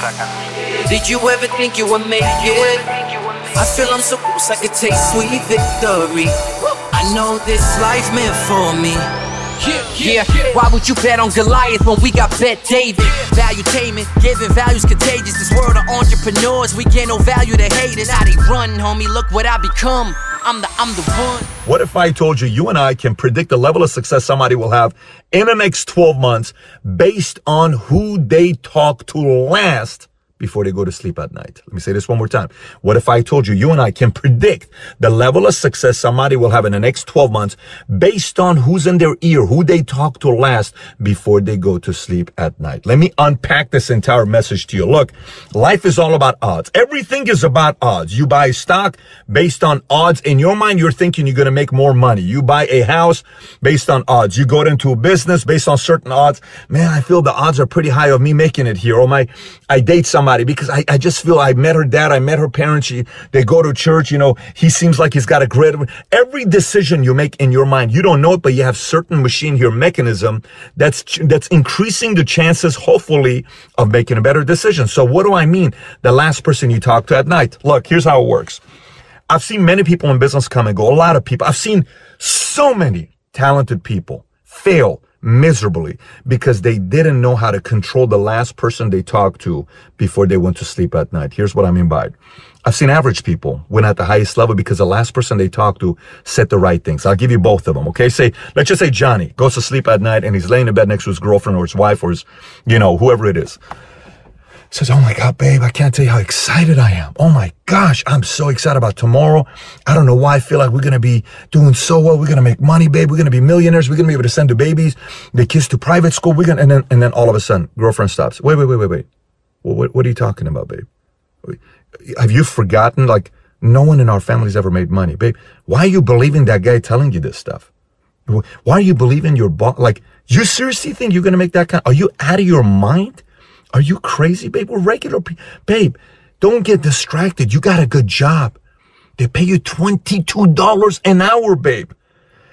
seconds. Did you ever think you would make it? I feel I'm so close, I could taste sweet victory. I know this life meant for me. Yeah, why would you bet on Goliath when we got Bet David? Valuetainment, giving values contagious. This world of entrepreneurs, we get no value to haters. How they run, homie, look what I become. I'm the, I'm the one. What if I told you you and I can predict the level of success somebody will have in the next 12 months based on who they talk to last before they go to sleep at night. Let me say this one more time. What if I told you you and I can predict the level of success somebody will have in the next 12 months based on who's in their ear, who they talk to last before they go to sleep at night? Let me unpack this entire message to you. Look, life is all about odds. Everything is about odds. You buy stock based on odds. In your mind, you're thinking you're going to make more money. You buy a house based on odds. You go into a business based on certain odds. Man, I feel the odds are pretty high of me making it here. Or my, I date somebody because I, I just feel I met her dad, I met her parents. She, they go to church, you know, he seems like he's got a great, every decision you make in your mind, you don't know it, but you have certain machine here mechanism that's, that's increasing the chances, hopefully, of making a better decision. So what do I mean? The last person you talk to at night. Look, here's how it works. I've seen many people in business come and go, a lot of people. I've seen so many talented people fail miserably because they didn't know how to control the last person they talked to before they went to sleep at night. Here's what I mean by it. I've seen average people win at the highest level because the last person they talked to said the right things. I'll give you both of them. Okay. Say, let's just say Johnny goes to sleep at night and he's laying in bed next to his girlfriend or his wife or his, you know, whoever it is says, Oh my God, babe, I can't tell you how excited I am. Oh my gosh, I'm so excited about tomorrow. I don't know why I feel like we're going to be doing so well. We're going to make money, babe. We're going to be millionaires. We're going to be able to send the babies, the kids to private school. We're going to, and then, and then all of a sudden, girlfriend stops. Wait, wait, wait, wait, wait. What, what are you talking about, babe? Have you forgotten? Like, no one in our family's ever made money, babe. Why are you believing that guy telling you this stuff? Why are you believing your boss? Like, you seriously think you're going to make that kind? Are you out of your mind? Are you crazy, babe? We're regular people. Babe, don't get distracted. You got a good job. They pay you $22 an hour, babe.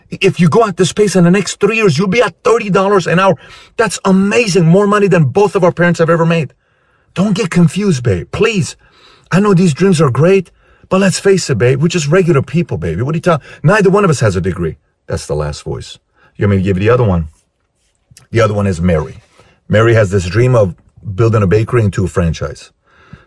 If you go at this pace in the next three years, you'll be at $30 an hour. That's amazing. More money than both of our parents have ever made. Don't get confused, babe. Please. I know these dreams are great, but let's face it, babe. We're just regular people, baby. What do you tell? Neither one of us has a degree. That's the last voice. You want me to give you the other one? The other one is Mary. Mary has this dream of building a bakery into a franchise.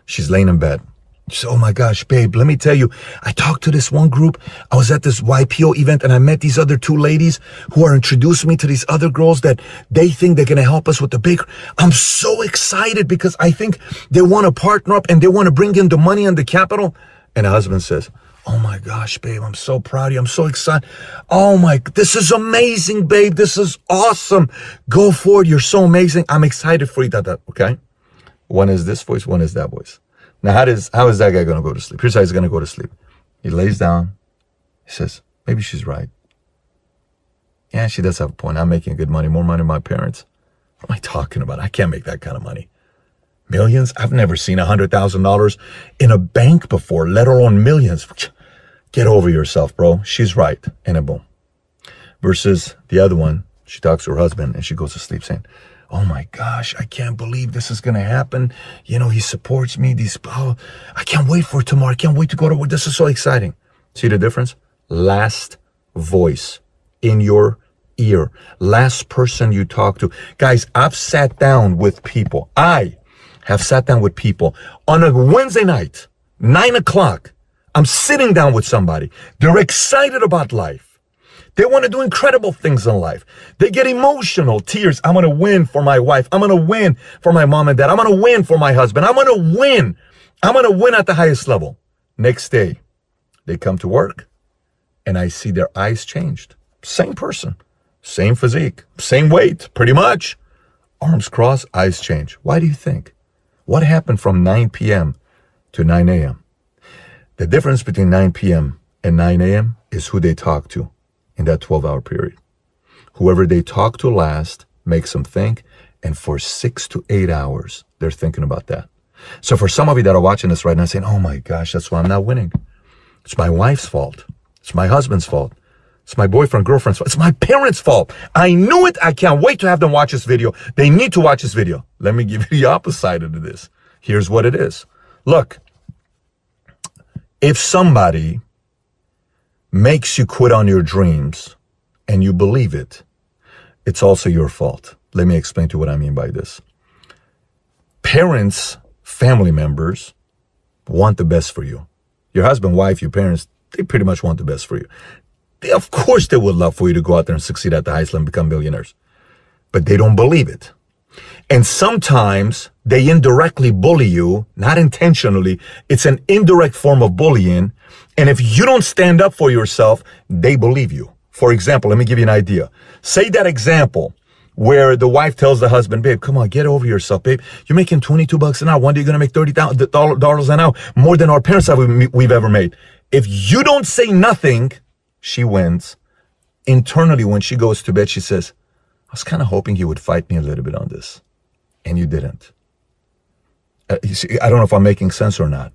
She's laying in bed. Said, Oh my gosh, babe, let me tell you, I talked to this one group. I was at this YPO event and I met these other two ladies who are introducing me to these other girls that they think they're going to help us with the bakery. I'm so excited because I think they want to partner up and they want to bring in the money and the capital. And the husband says, Oh my gosh, babe, I'm so proud of you. I'm so excited. Oh my, this is amazing, babe. This is awesome. Go forward. You're so amazing. I'm excited for you. That, okay? One is this voice, one is that voice. Now, how does, how is that guy going to go to sleep? Here's how he's going to go to sleep. He lays down. He says, maybe she's right. Yeah, she does have a point. I'm making good money, more money than my parents. What am I talking about? I can't make that kind of money. Millions? I've never seen a hundred thousand dollars in a bank before, let alone millions. Get over yourself, bro. She's right. And a boom. Versus the other one, she talks to her husband and she goes to sleep saying, Oh my gosh, I can't believe this is going to happen. You know, he supports me. These, oh, I can't wait for tomorrow. I can't wait to go to work. This is so exciting. See the difference? Last voice in your ear. Last person you talk to. Guys, I've sat down with people. I have sat down with people on a Wednesday night, nine o'clock. I'm sitting down with somebody. They're excited about life. They want to do incredible things in life. They get emotional, tears. I'm going to win for my wife. I'm going to win for my mom and dad. I'm going to win for my husband. I'm going to win. I'm going to win at the highest level. Next day, they come to work and I see their eyes changed. Same person, same physique, same weight, pretty much. Arms crossed, eyes change. Why do you think? What happened from 9 p.m. to 9 a.m.? The difference between 9 p.m. and 9 a.m. is who they talk to in that 12 hour period. Whoever they talk to last makes them think, and for six to eight hours, they're thinking about that. So for some of you that are watching this right now saying, oh my gosh, that's why I'm not winning. It's my wife's fault. It's my husband's fault. It's my boyfriend, girlfriend's fault. It's my parents' fault. I knew it. I can't wait to have them watch this video. They need to watch this video. Let me give you the opposite of this. Here's what it is. Look, if somebody makes you quit on your dreams and you believe it, it's also your fault. Let me explain to you what I mean by this. Parents, family members want the best for you. Your husband, wife, your parents, they pretty much want the best for you. They, of course, they would love for you to go out there and succeed at the highest level and become millionaires, but they don't believe it. And sometimes they indirectly bully you, not intentionally. It's an indirect form of bullying. And if you don't stand up for yourself, they believe you. For example, let me give you an idea. Say that example where the wife tells the husband, babe, come on, get over yourself, babe. You're making 22 bucks an hour. One day you're going to make $30,000 an hour, more than our parents have we've ever made. If you don't say nothing, she wins. Internally, when she goes to bed, she says, I was kind of hoping he would fight me a little bit on this. And you didn't. Uh, you see, I don't know if I'm making sense or not.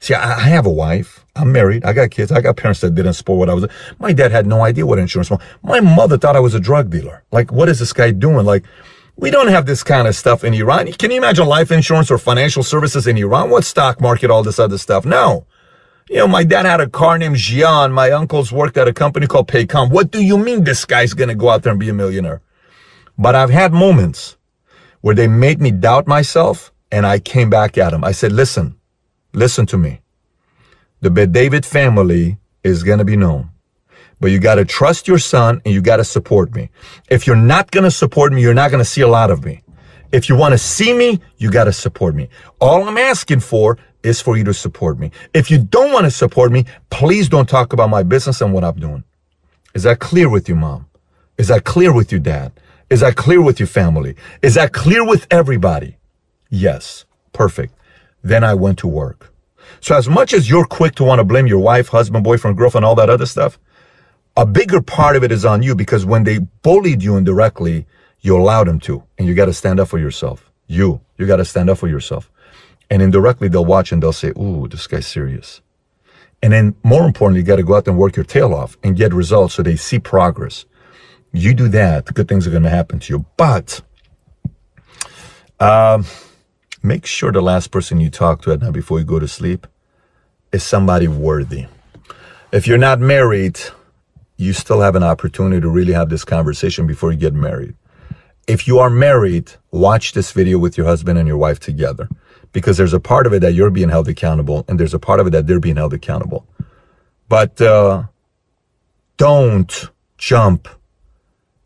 See, I, I, have a wife. I'm married. I got kids. I got parents that didn't support what I was. My dad had no idea what insurance was. My mother thought I was a drug dealer. Like, what is this guy doing? Like, we don't have this kind of stuff in Iran. Can you imagine life insurance or financial services in Iran? What stock market, all this other stuff? No. You know, my dad had a car named Jian. My uncles worked at a company called Paycom. What do you mean this guy's going to go out there and be a millionaire? But I've had moments where they made me doubt myself and I came back at them. I said, listen, listen to me. The Bet David family is going to be known. But you got to trust your son and you got to support me. If you're not going to support me, you're not going to see a lot of me. If you want to see me, you got to support me. All I'm asking for is for you to support me. If you don't want to support me, please don't talk about my business and what I'm doing. Is that clear with you, mom? Is that clear with you, dad? Is that clear with your family? Is that clear with everybody? Yes. Perfect. Then I went to work. So as much as you're quick to want to blame your wife, husband, boyfriend, girlfriend, all that other stuff, a bigger part of it is on you because when they bullied you indirectly, you allowed them to, and you got to stand up for yourself. You, you got to stand up for yourself. And indirectly, they'll watch and they'll say, ooh, this guy's serious. And then more importantly, you got to go out and work your tail off and get results so they see progress. You do that, good things are going to happen to you. But uh, make sure the last person you talk to at night before you go to sleep is somebody worthy. If you're not married, you still have an opportunity to really have this conversation before you get married. If you are married, watch this video with your husband and your wife together because there's a part of it that you're being held accountable and there's a part of it that they're being held accountable. But uh, don't jump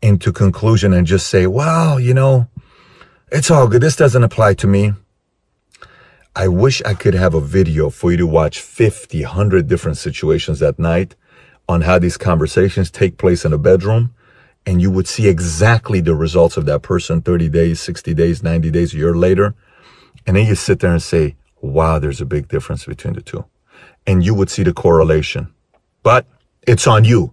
into conclusion and just say, well, you know, it's all good. This doesn't apply to me. I wish I could have a video for you to watch 50, 100 different situations at night on how these conversations take place in a bedroom. And you would see exactly the results of that person 30 days, 60 days, 90 days, a year later. And then you sit there and say, wow, there's a big difference between the two. And you would see the correlation. But it's on you